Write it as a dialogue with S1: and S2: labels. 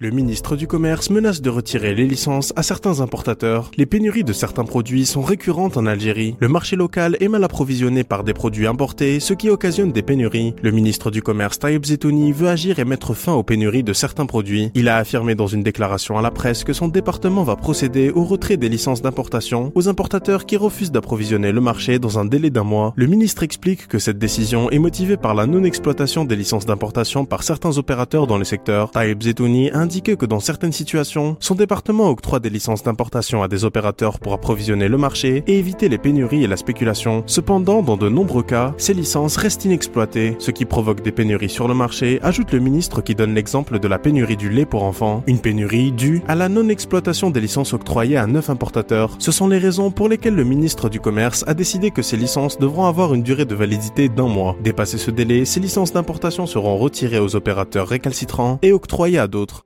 S1: Le ministre du Commerce menace de retirer les licences à certains importateurs. Les pénuries de certains produits sont récurrentes en Algérie. Le marché local est mal approvisionné par des produits importés, ce qui occasionne des pénuries. Le ministre du Commerce Taïb Zetouni veut agir et mettre fin aux pénuries de certains produits. Il a affirmé dans une déclaration à la presse que son département va procéder au retrait des licences d'importation aux importateurs qui refusent d'approvisionner le marché dans un délai d'un mois. Le ministre explique que cette décision est motivée par la non-exploitation des licences d'importation par certains opérateurs dans le secteur. Zetouni indiqué que dans certaines situations, son département octroie des licences d'importation à des opérateurs pour approvisionner le marché et éviter les pénuries et la spéculation. Cependant, dans de nombreux cas, ces licences restent inexploitées, ce qui provoque des pénuries sur le marché, ajoute le ministre qui donne l'exemple de la pénurie du lait pour enfants. Une pénurie due à la non-exploitation des licences octroyées à neuf importateurs. Ce sont les raisons pour lesquelles le ministre du Commerce a décidé que ces licences devront avoir une durée de validité d'un mois. Dépassé ce délai, ces licences d'importation seront retirées aux opérateurs récalcitrants et octroyées à d'autres.